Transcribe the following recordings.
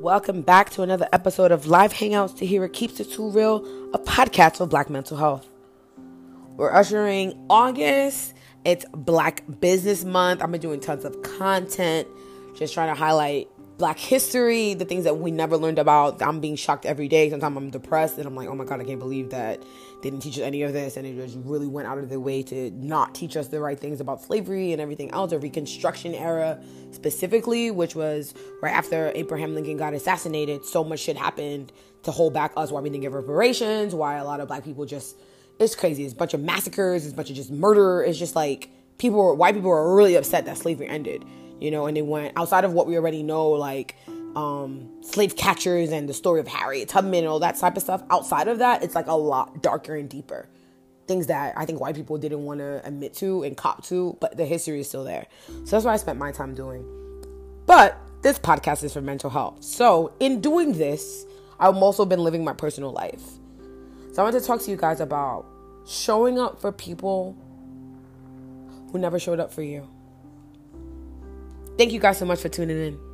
Welcome back to another episode of Live Hangouts to Hear It Keeps It Too Real, a podcast for Black mental health. We're ushering August. It's Black Business Month. I've been doing tons of content, just trying to highlight Black history, the things that we never learned about. I'm being shocked every day. Sometimes I'm depressed and I'm like, oh my God, I can't believe that they didn't teach us any of this. And it just really went out of their way to not teach us the right things about slavery and everything else, the Reconstruction era specifically, which was right after Abraham Lincoln got assassinated. So much shit happened to hold back us why we didn't get reparations, why a lot of black people just, it's crazy. It's a bunch of massacres, it's a bunch of just murder. It's just like people, white people were really upset that slavery ended you know, and they went outside of what we already know, like um, slave catchers and the story of Harriet Tubman and all that type of stuff. Outside of that, it's like a lot darker and deeper. Things that I think white people didn't want to admit to and cop to, but the history is still there. So that's what I spent my time doing. But this podcast is for mental health. So in doing this, I've also been living my personal life. So I want to talk to you guys about showing up for people who never showed up for you. Thank you guys so much for tuning in.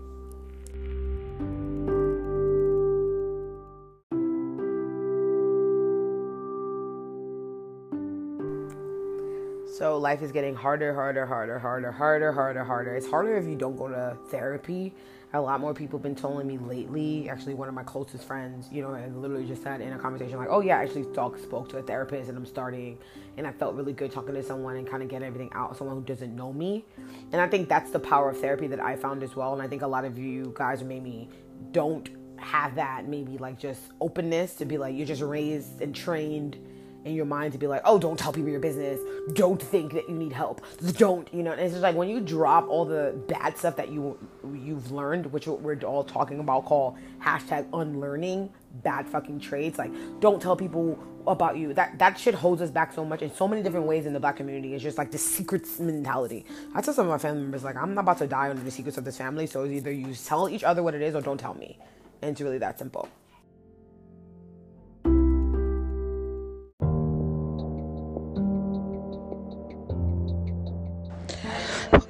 So life is getting harder, harder, harder, harder, harder, harder, harder. It's harder if you don't go to therapy a lot more people have been telling me lately. Actually, one of my closest friends, you know, and literally just said in a conversation like, "Oh yeah, I actually talk, spoke to a therapist, and I'm starting." And I felt really good talking to someone and kind of getting everything out, someone who doesn't know me. And I think that's the power of therapy that I found as well. And I think a lot of you guys maybe don't have that, maybe like just openness to be like you're just raised and trained in your mind to be like, oh, don't tell people your business. Don't think that you need help. Don't, you know. And it's just like when you drop all the bad stuff that you you've learned, which we're all talking about, call hashtag unlearning bad fucking traits. Like, don't tell people about you. That that shit holds us back so much in so many different ways in the black community. It's just like the secrets mentality. I tell some of my family members like, I'm not about to die under the secrets of this family. So either you tell each other what it is or don't tell me. And it's really that simple.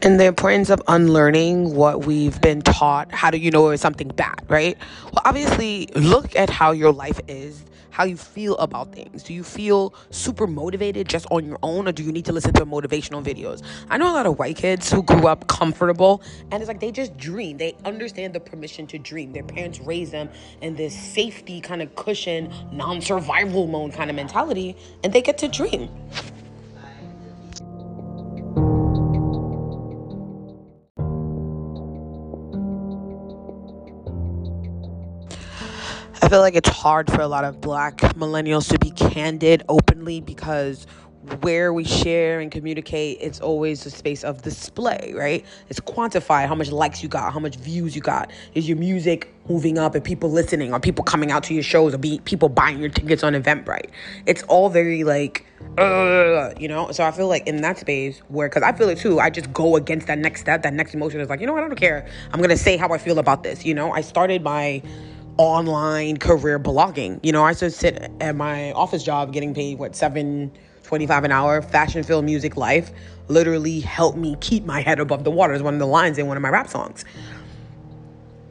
And the importance of unlearning what we've been taught. How do you know it's something bad, right? Well, obviously, look at how your life is, how you feel about things. Do you feel super motivated just on your own, or do you need to listen to motivational videos? I know a lot of white kids who grew up comfortable, and it's like they just dream. They understand the permission to dream. Their parents raise them in this safety kind of cushion, non survival mode kind of mentality, and they get to dream. I feel like it's hard for a lot of black millennials to be candid openly because where we share and communicate, it's always a space of display, right? It's quantified how much likes you got, how much views you got. Is your music moving up and people listening? Are people coming out to your shows or people buying your tickets on Eventbrite? It's all very like, uh, you know? So I feel like in that space where, because I feel it too, I just go against that next step. That next emotion is like, you know what? I don't care. I'm going to say how I feel about this. You know, I started my online career blogging. You know, I used to sit at my office job getting paid what seven twenty five an hour. Fashion, film, music, life literally helped me keep my head above the water. Is one of the lines in one of my rap songs.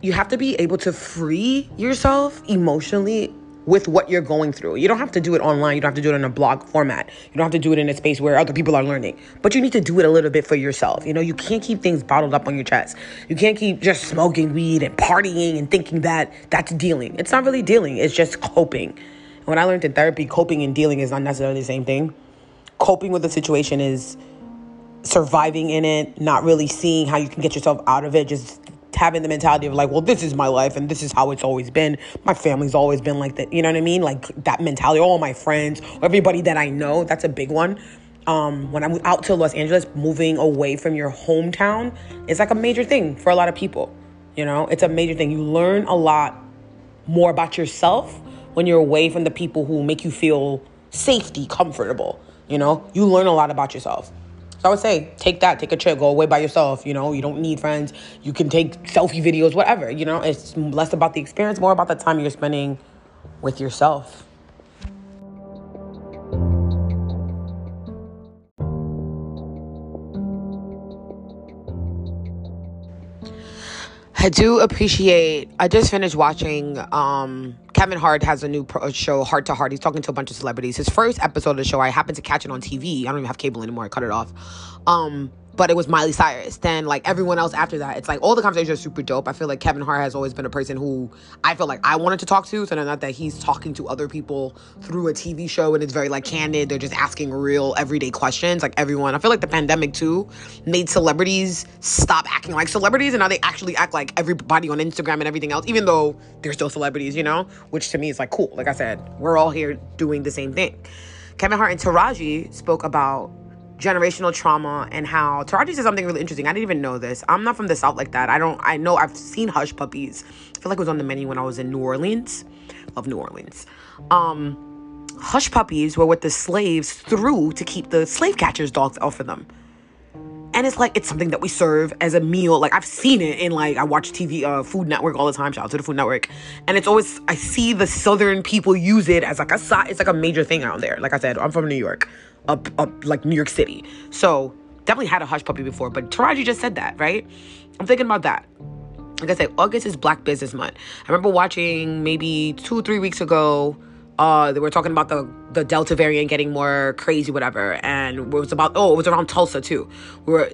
You have to be able to free yourself emotionally with what you're going through. You don't have to do it online. You don't have to do it in a blog format. You don't have to do it in a space where other people are learning. But you need to do it a little bit for yourself. You know, you can't keep things bottled up on your chest. You can't keep just smoking weed and partying and thinking that that's dealing. It's not really dealing, it's just coping. When I learned in therapy, coping and dealing is not necessarily the same thing. Coping with a situation is surviving in it, not really seeing how you can get yourself out of it, just having the mentality of like, well, this is my life and this is how it's always been. My family's always been like that. You know what I mean? Like that mentality. All my friends, everybody that I know, that's a big one. Um, when I moved out to Los Angeles, moving away from your hometown is like a major thing for a lot of people. You know, it's a major thing. You learn a lot more about yourself when you're away from the people who make you feel safety, comfortable. You know, you learn a lot about yourself. So I would say take that, take a trip, go away by yourself. You know, you don't need friends. You can take selfie videos, whatever. You know, it's less about the experience, more about the time you're spending with yourself. I do appreciate. I just finished watching. Um, Kevin Hart has a new pro- show, Hart to Heart. He's talking to a bunch of celebrities. His first episode of the show, I happened to catch it on TV. I don't even have cable anymore. I cut it off. Um, but it was Miley Cyrus. Then like everyone else after that, it's like all the conversations are super dope. I feel like Kevin Hart has always been a person who I feel like I wanted to talk to. So not that he's talking to other people through a TV show and it's very like candid. They're just asking real everyday questions. Like everyone, I feel like the pandemic too made celebrities stop acting like celebrities and now they actually act like everybody on Instagram and everything else, even though they're still celebrities, you know. Which to me is like cool. Like I said, we're all here doing the same thing. Kevin Hart and Taraji spoke about generational trauma and how Taraji said something really interesting. I didn't even know this. I'm not from the South like that. I don't, I know I've seen Hush Puppies. I feel like it was on the menu when I was in New Orleans. Love New Orleans. Um, Hush Puppies were what the slaves threw to keep the slave catchers' dogs off of them. And it's like, it's something that we serve as a meal. Like, I've seen it in, like, I watch TV, uh, Food Network all the time. Shout out to the Food Network. And it's always, I see the Southern people use it as, like, a side, it's like a major thing out there. Like I said, I'm from New York up up like New York City. So definitely had a hush puppy before, but Taraji just said that, right? I'm thinking about that. Like I said, August is Black Business Month. I remember watching maybe two, three weeks ago uh they were talking about the the delta variant getting more crazy whatever. And it was about oh it was around tulsa too. We were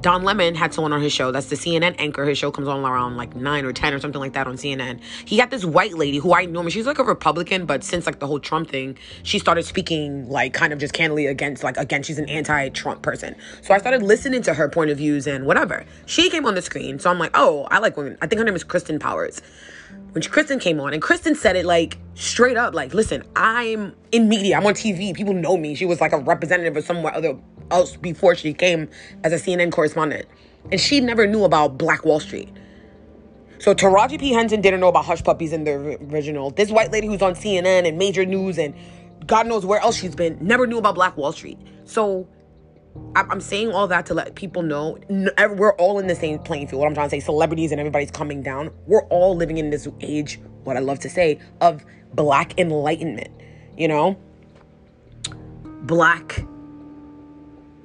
don lemon had someone on his show. That's the cnn anchor. His show comes on around like 9 or 10 or something like that on cnn he got this white lady who i know she's like a republican but since like the whole trump thing she started speaking like kind of just candidly against like again she's an anti-trump person. So i started listening to her point of views and whatever. She came on the screen so i'm like oh i like women. I think her name is kristen powers when Kristen came on, and Kristen said it like straight up, like, listen, I'm in media, I'm on TV, people know me. She was like a representative of somewhere other else before she came as a CNN correspondent. And she never knew about Black Wall Street. So Taraji P. Henson didn't know about Hush Puppies in the original. This white lady who's on CNN and major news and God knows where else she's been never knew about Black Wall Street. So I'm saying all that to let people know we're all in the same playing field. What I'm trying to say, celebrities and everybody's coming down. We're all living in this age, what I love to say, of black enlightenment. You know, black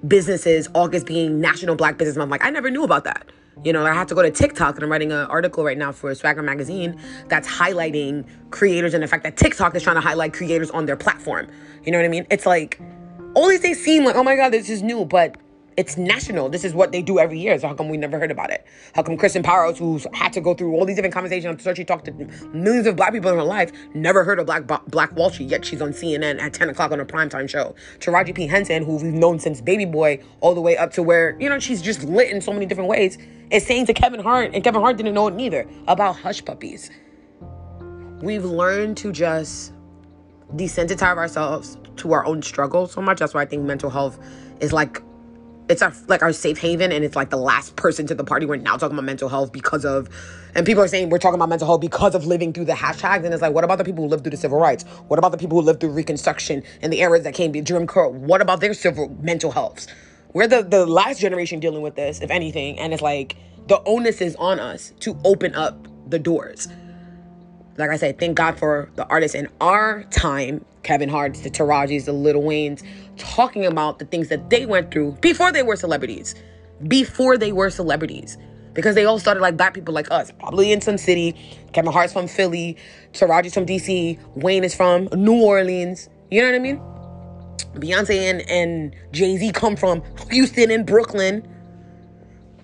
businesses, August being National Black Business Month. Like, I never knew about that. You know, I have to go to TikTok and I'm writing an article right now for Swagger Magazine that's highlighting creators and the fact that TikTok is trying to highlight creators on their platform. You know what I mean? It's like, these things seem like, oh my God, this is new, but it's national. This is what they do every year. So how come we never heard about it? How come Kristen Powers, who's had to go through all these different conversations, I'm sure she talked to millions of black people in her life, never heard of Black Black Wall Street, yet she's on CNN at 10 o'clock on a primetime show. Taraji P. Henson, who we've known since Baby Boy, all the way up to where, you know, she's just lit in so many different ways, is saying to Kevin Hart, and Kevin Hart didn't know it neither, about hush puppies. We've learned to just desensitize ourselves to our own struggles so much. That's why I think mental health is like it's our like our safe haven and it's like the last person to the party. We're now talking about mental health because of and people are saying we're talking about mental health because of living through the hashtags. And it's like, what about the people who lived through the civil rights? What about the people who lived through Reconstruction and the eras that came be Jim Crow? What about their civil mental health? We're the, the last generation dealing with this, if anything, and it's like the onus is on us to open up the doors like I said, thank God for the artists in our time, Kevin Hart's, the Tarajis, the Lil Waynes, talking about the things that they went through before they were celebrities. Before they were celebrities. Because they all started like black people like us, probably in some city. Kevin Hart's from Philly, Taraji's from DC, Wayne is from New Orleans. You know what I mean? Beyonce and, and Jay-Z come from Houston and Brooklyn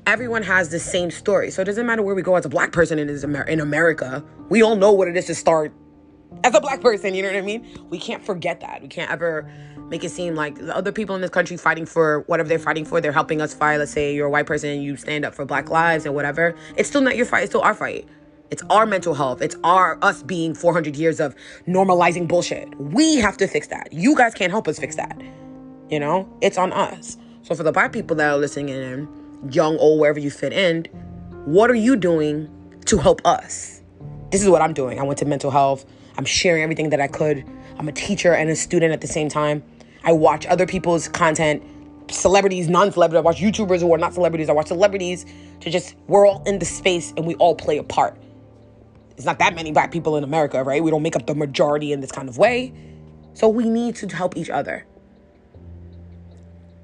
everyone has the same story. So it doesn't matter where we go as a black person in, in America. We all know what it is to start as a black person. You know what I mean? We can't forget that. We can't ever make it seem like the other people in this country fighting for whatever they're fighting for, they're helping us fight. Let's say you're a white person and you stand up for black lives or whatever. It's still not your fight. It's still our fight. It's our mental health. It's our us being 400 years of normalizing bullshit. We have to fix that. You guys can't help us fix that. You know, it's on us. So for the black people that are listening in, young, old, wherever you fit in, what are you doing to help us? This is what I'm doing. I went to mental health. I'm sharing everything that I could. I'm a teacher and a student at the same time. I watch other people's content, celebrities, non celebrities. I watch YouTubers who are not celebrities. I watch celebrities to just, we're all in the space and we all play a part. It's not that many black people in America, right? We don't make up the majority in this kind of way. So we need to help each other.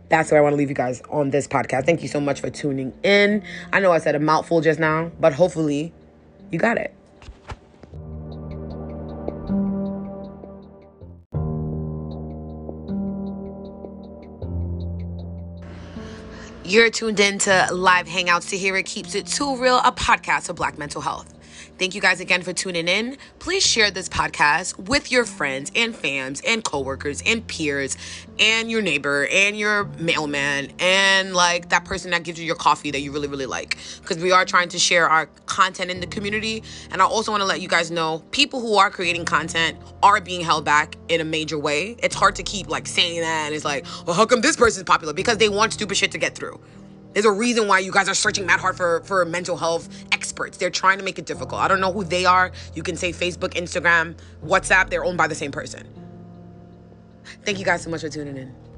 That's where I want to leave you guys on this podcast. Thank you so much for tuning in. I know I said a mouthful just now, but hopefully you got it. You're tuned in to live hangouts to hear it keeps it too real, a podcast of black mental health. Thank you guys again for tuning in. Please share this podcast with your friends and fams and coworkers and peers and your neighbor and your mailman and like that person that gives you your coffee that you really, really like. Because we are trying to share our content in the community. And I also want to let you guys know people who are creating content are being held back in a major way. It's hard to keep like saying that and it's like, well, how come this person's popular? Because they want stupid shit to get through. There's a reason why you guys are searching mad hard for, for mental health experts. They're trying to make it difficult. I don't know who they are. You can say Facebook, Instagram, WhatsApp, they're owned by the same person. Thank you guys so much for tuning in.